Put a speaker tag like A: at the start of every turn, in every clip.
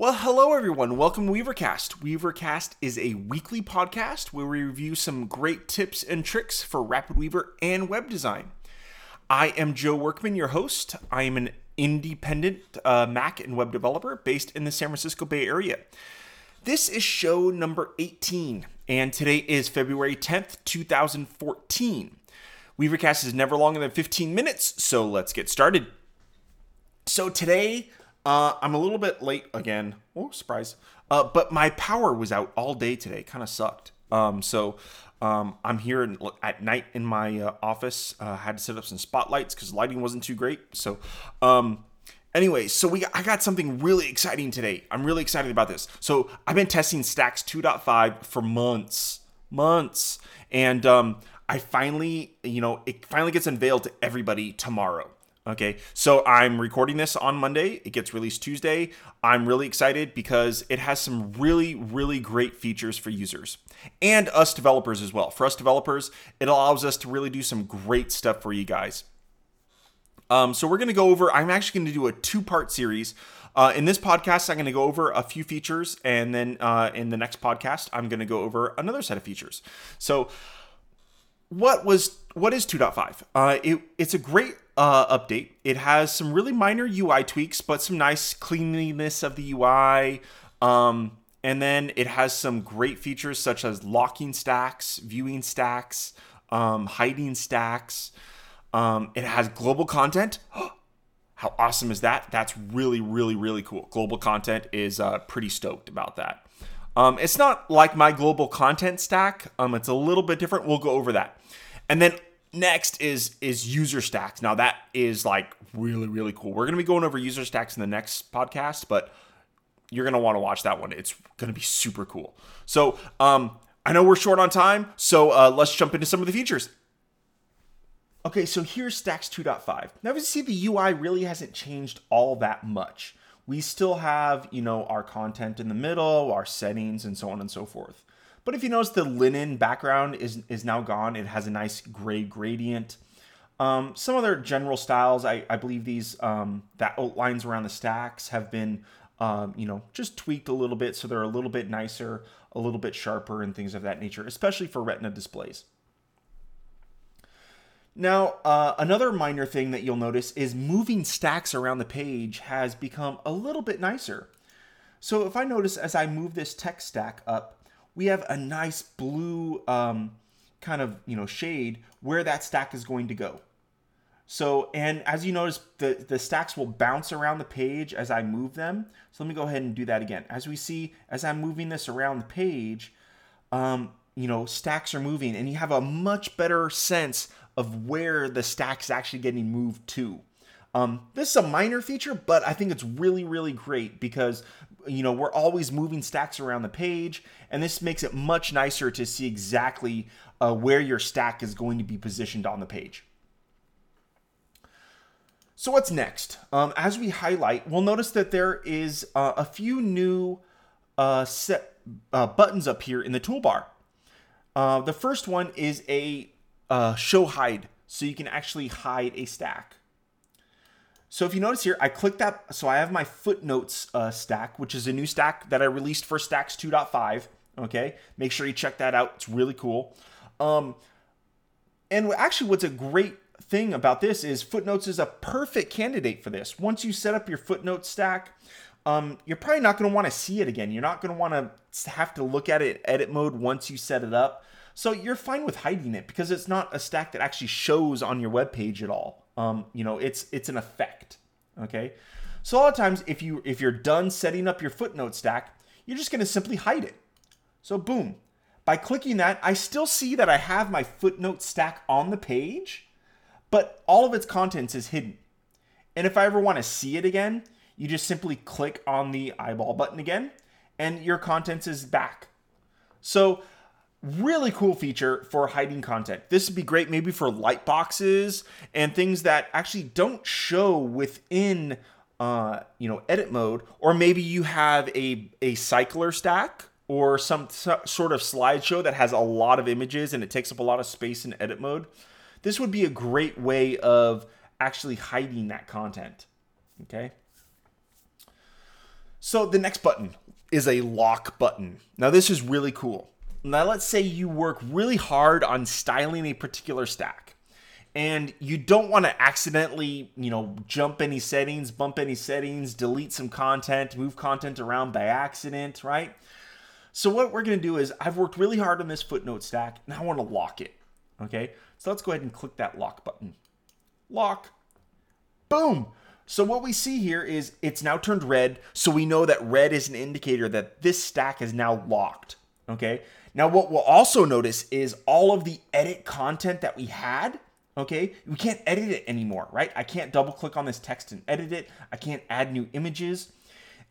A: Well, hello everyone. Welcome to Weavercast. Weavercast is a weekly podcast where we review some great tips and tricks for Rapid Weaver and web design. I am Joe Workman, your host. I am an independent uh, Mac and web developer based in the San Francisco Bay Area. This is show number 18, and today is February 10th, 2014. Weavercast is never longer than 15 minutes, so let's get started. So today, uh, I'm a little bit late again. Oh, surprise. Uh, but my power was out all day today. Kind of sucked. Um, so um, I'm here in, at night in my uh, office. Uh, had to set up some spotlights because lighting wasn't too great. So, um, anyway, so we I got something really exciting today. I'm really excited about this. So I've been testing Stacks 2.5 for months, months, and um, I finally, you know, it finally gets unveiled to everybody tomorrow. Okay, so I'm recording this on Monday. It gets released Tuesday. I'm really excited because it has some really, really great features for users and us developers as well. For us developers, it allows us to really do some great stuff for you guys. Um, so we're going to go over, I'm actually going to do a two part series. Uh, in this podcast, I'm going to go over a few features, and then uh, in the next podcast, I'm going to go over another set of features. So, what was what is 2.5? Uh, it, it's a great uh, update. It has some really minor UI tweaks, but some nice cleanliness of the UI. Um, and then it has some great features such as locking stacks, viewing stacks, um, hiding stacks. Um, it has global content. How awesome is that? That's really, really, really cool. Global content is uh, pretty stoked about that. Um, it's not like my global content stack. Um, it's a little bit different. We'll go over that. And then next is is user stacks. Now that is like really really cool. We're gonna be going over user stacks in the next podcast, but you're gonna want to watch that one. It's gonna be super cool. So um, I know we're short on time, so uh, let's jump into some of the features. Okay, so here's Stacks 2.5. Now, as you see, the UI really hasn't changed all that much. We still have, you know, our content in the middle, our settings, and so on and so forth. But if you notice the linen background is, is now gone, it has a nice gray gradient. Um, some other general styles, I, I believe these um, that outlines around the stacks have been, um, you know, just tweaked a little bit so they're a little bit nicer, a little bit sharper, and things of that nature, especially for Retina displays. Now, uh, another minor thing that you'll notice is moving stacks around the page has become a little bit nicer. So if I notice as I move this text stack up, we have a nice blue um, kind of you know shade where that stack is going to go. So, and as you notice, the, the stacks will bounce around the page as I move them. So let me go ahead and do that again. As we see, as I'm moving this around the page, um, you know, stacks are moving and you have a much better sense of where the stack is actually getting moved to. Um, this is a minor feature, but I think it's really, really great because you know we're always moving stacks around the page, and this makes it much nicer to see exactly uh, where your stack is going to be positioned on the page. So what's next? Um, as we highlight, we'll notice that there is uh, a few new uh, set uh, buttons up here in the toolbar. Uh, the first one is a uh, show hide, so you can actually hide a stack. So if you notice here, I clicked that. So I have my footnotes uh, stack, which is a new stack that I released for Stacks 2.5. Okay, make sure you check that out. It's really cool. Um, and actually, what's a great thing about this is Footnotes is a perfect candidate for this. Once you set up your footnote stack, um, you're probably not going to want to see it again. You're not going to want to have to look at it edit mode once you set it up. So you're fine with hiding it because it's not a stack that actually shows on your web page at all. Um, you know, it's it's an effect. Okay. So a lot of times if you if you're done setting up your footnote stack, you're just going to simply hide it. So boom. By clicking that, I still see that I have my footnote stack on the page, but all of its contents is hidden. And if I ever want to see it again, you just simply click on the eyeball button again and your contents is back. So really cool feature for hiding content. This would be great maybe for light boxes and things that actually don't show within uh, you know edit mode or maybe you have a a cycler stack or some sort of slideshow that has a lot of images and it takes up a lot of space in edit mode. This would be a great way of actually hiding that content. Okay? So the next button is a lock button. Now this is really cool. Now let's say you work really hard on styling a particular stack and you don't want to accidentally, you know, jump any settings, bump any settings, delete some content, move content around by accident, right? So what we're going to do is I've worked really hard on this footnote stack and I want to lock it. Okay? So let's go ahead and click that lock button. Lock. Boom. So what we see here is it's now turned red, so we know that red is an indicator that this stack is now locked. Okay? Now what we'll also notice is all of the edit content that we had okay we can't edit it anymore right? I can't double click on this text and edit it. I can't add new images.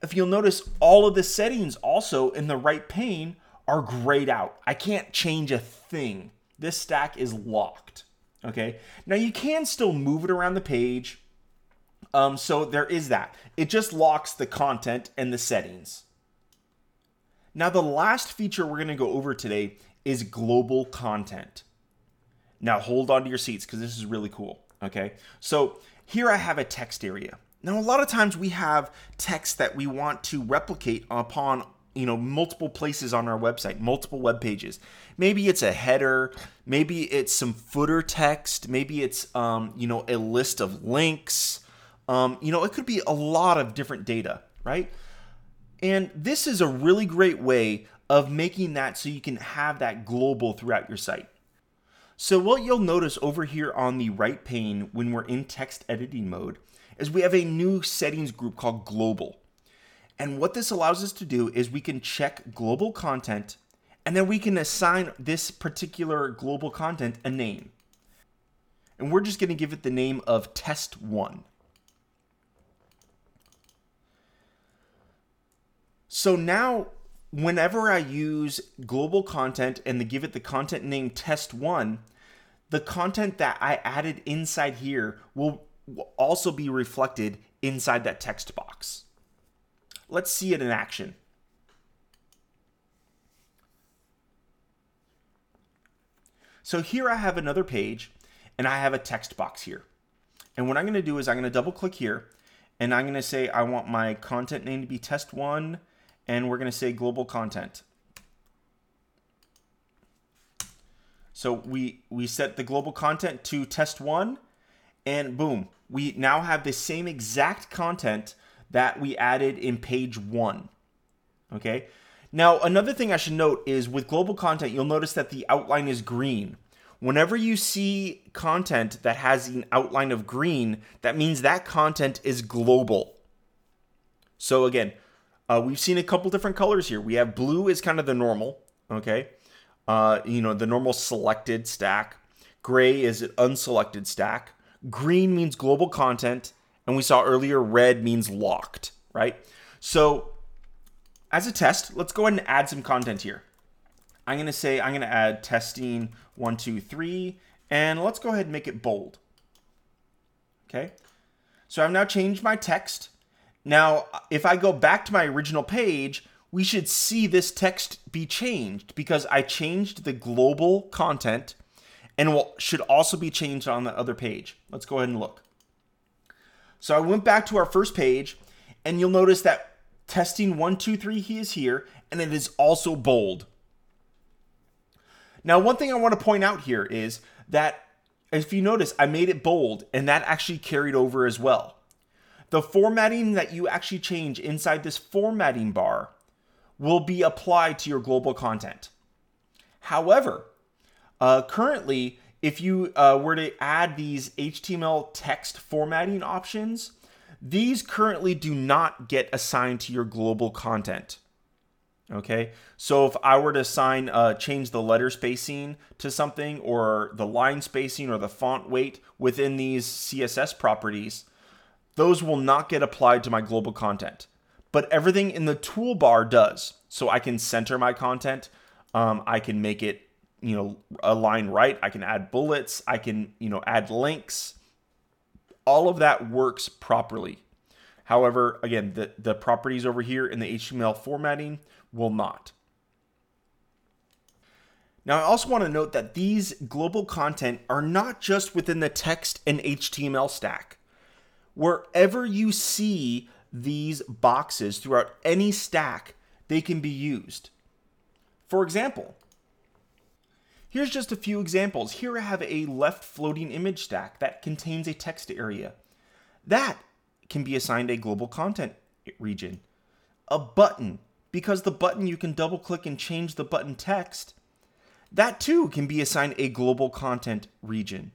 A: If you'll notice all of the settings also in the right pane are grayed out. I can't change a thing. This stack is locked okay? Now you can still move it around the page. Um, so there is that. It just locks the content and the settings now the last feature we're going to go over today is global content now hold on to your seats because this is really cool. Okay. So here I have a text area. Now, a lot of times we have text that we want to replicate upon you know multiple places on our website multiple web pages maybe it's a header maybe it's some footer text maybe it's um, you know a list of links um, you know it could be a lot of different data right and this is a really great way of making that so you can have that global throughout your site so what you'll notice over here on the right pane when we're in text editing mode is we have a new settings group called global. And what this allows us to do is we can check global content and then we can assign this particular global content a name. And we're just going to give it the name of test one. So now whenever I use global content and to give it the content name test1, the content that I added inside here will, will also be reflected inside that text box. Let's see it in action. So here I have another page and I have a text box here. And what I'm going to do is I'm going to double click here and I'm going to say I want my content name to be test1 and we're going to say global content. So we, we set the global content to test one and boom, we now have the same exact content that we added in page one. Okay. Now, another thing I should note is with global content, you'll notice that the outline is green. Whenever you see content that has an outline of green, that means that content is global. So again, uh, we've seen a couple different colors here. We have blue is kind of the normal, okay? Uh, you know, the normal selected stack. Gray is an unselected stack. Green means global content. And we saw earlier red means locked, right? So as a test, let's go ahead and add some content here. I'm to say I'm to add testing one, two, three, and let's go ahead and make it bold. Okay. So I've now changed my text now, if I go back to my original page, we should see this text be changed because I changed the global content and will should also be changed on the other page. Let's go ahead and look. So I went back to our first page and you'll notice that testing 123 he is here and it is also bold. Now, one thing I want to point out here is that if you notice, I made it bold and that actually carried over as well the formatting that you actually change inside this formatting bar will be applied to your global content. However, uh, currently, if you uh, were to add these HTML text formatting options, these currently do not get assigned to your global content. Okay, so if I were to assign, uh, change the letter spacing to something, or the line spacing, or the font weight within these CSS properties, those will not get applied to my global content. But everything in the toolbar does. So I can center my content. Um, I can make it, you know, align right. I can add bullets. I can, you know, add links. All of that works properly. However, again, the, the properties over here in the HTML formatting will not. Now, I also want to note that these global content are not just within the text and HTML stack wherever you see these boxes throughout any stack, they can be used. For example, here's just a few examples. Here I have a left floating image stack that contains a text area. That can be assigned a global content region. A button, because the button you can double click and change the button text, that too can be assigned a global content region.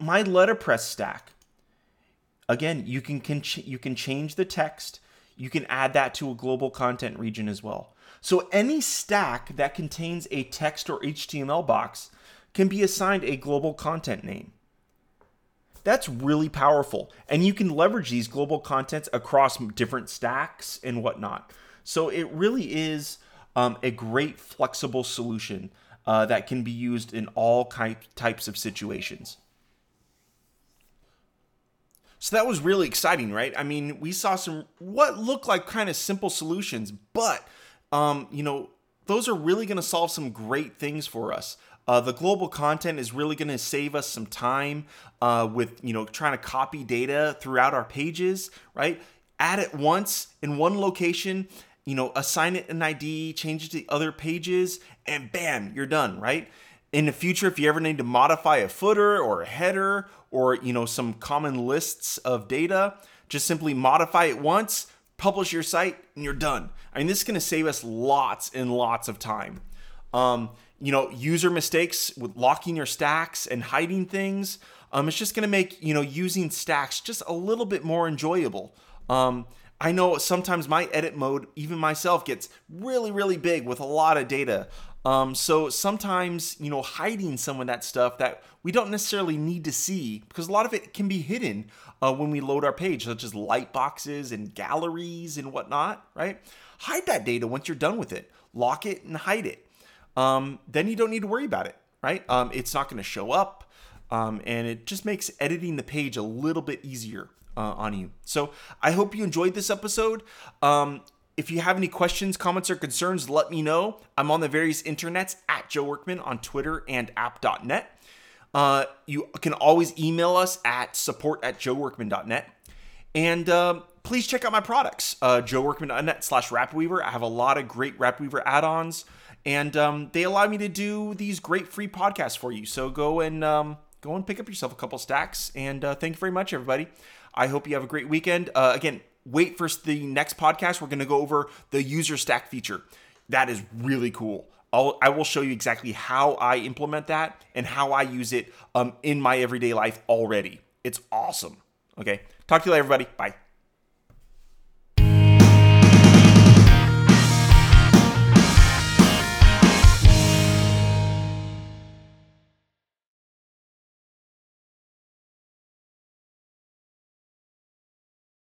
A: My letterpress stack, again, you can, can you can change the text. You can add that to a global content region as well. So any stack that contains a text or HTML box can be assigned a global content name. That's really powerful. And you can leverage these global contents across different stacks and whatnot. So it really is um, a great flexible solution uh, that can be used in all types of situations. So that was really exciting, right? I mean, we saw some what looked like kind of simple solutions, but um, you know, those are really going to solve some great things for us. Uh, the global content is really going to save us some time uh, with you know trying to copy data throughout our pages, right? Add it once in one location, you know, assign it an ID, change it to other pages, and bam, you're done, right? In the future, if you ever need to modify a footer or a header or you know some common lists of data, just simply modify it once, publish your site, and you're done. I mean, this is going to save us lots and lots of time. Um, you know, user mistakes with locking your stacks and hiding things. Um, it's just going to make you know using stacks just a little bit more enjoyable. Um, I know sometimes my edit mode, even myself, gets really, really big with a lot of data. Um, so sometimes, you know, hiding some of that stuff that we don't necessarily need to see because a lot of it can be hidden uh, when we load our page, such as light boxes and galleries and whatnot, right? Hide that data once you're done with it. Lock it and hide it um, then you don't need to worry about it, right? Um, it's not going to show up, um, and it just makes editing the page a little bit easier uh, on you. So I hope you enjoyed this episode. Um, if you have any questions, comments, or concerns, let me know. I'm on the various internets at Joe Workman on Twitter and app.net. Uh, you can always email us at support at joeworkman.net. And uh, please check out my products, uh, joeworkman.net slash rapidweaver. I have a lot of great RapidWeaver add-ons and um, they allow me to do these great free podcasts for you. So go and um, go and pick up yourself a couple stacks. And uh, thank you very much, everybody. I hope you have a great weekend. Uh, again, wait for the next podcast. We're going to go over the user stack feature. That is really cool. I'll, I will show you exactly how I implement that and how I use it um, in my everyday life already. It's awesome. Okay. Talk to you later, everybody. Bye.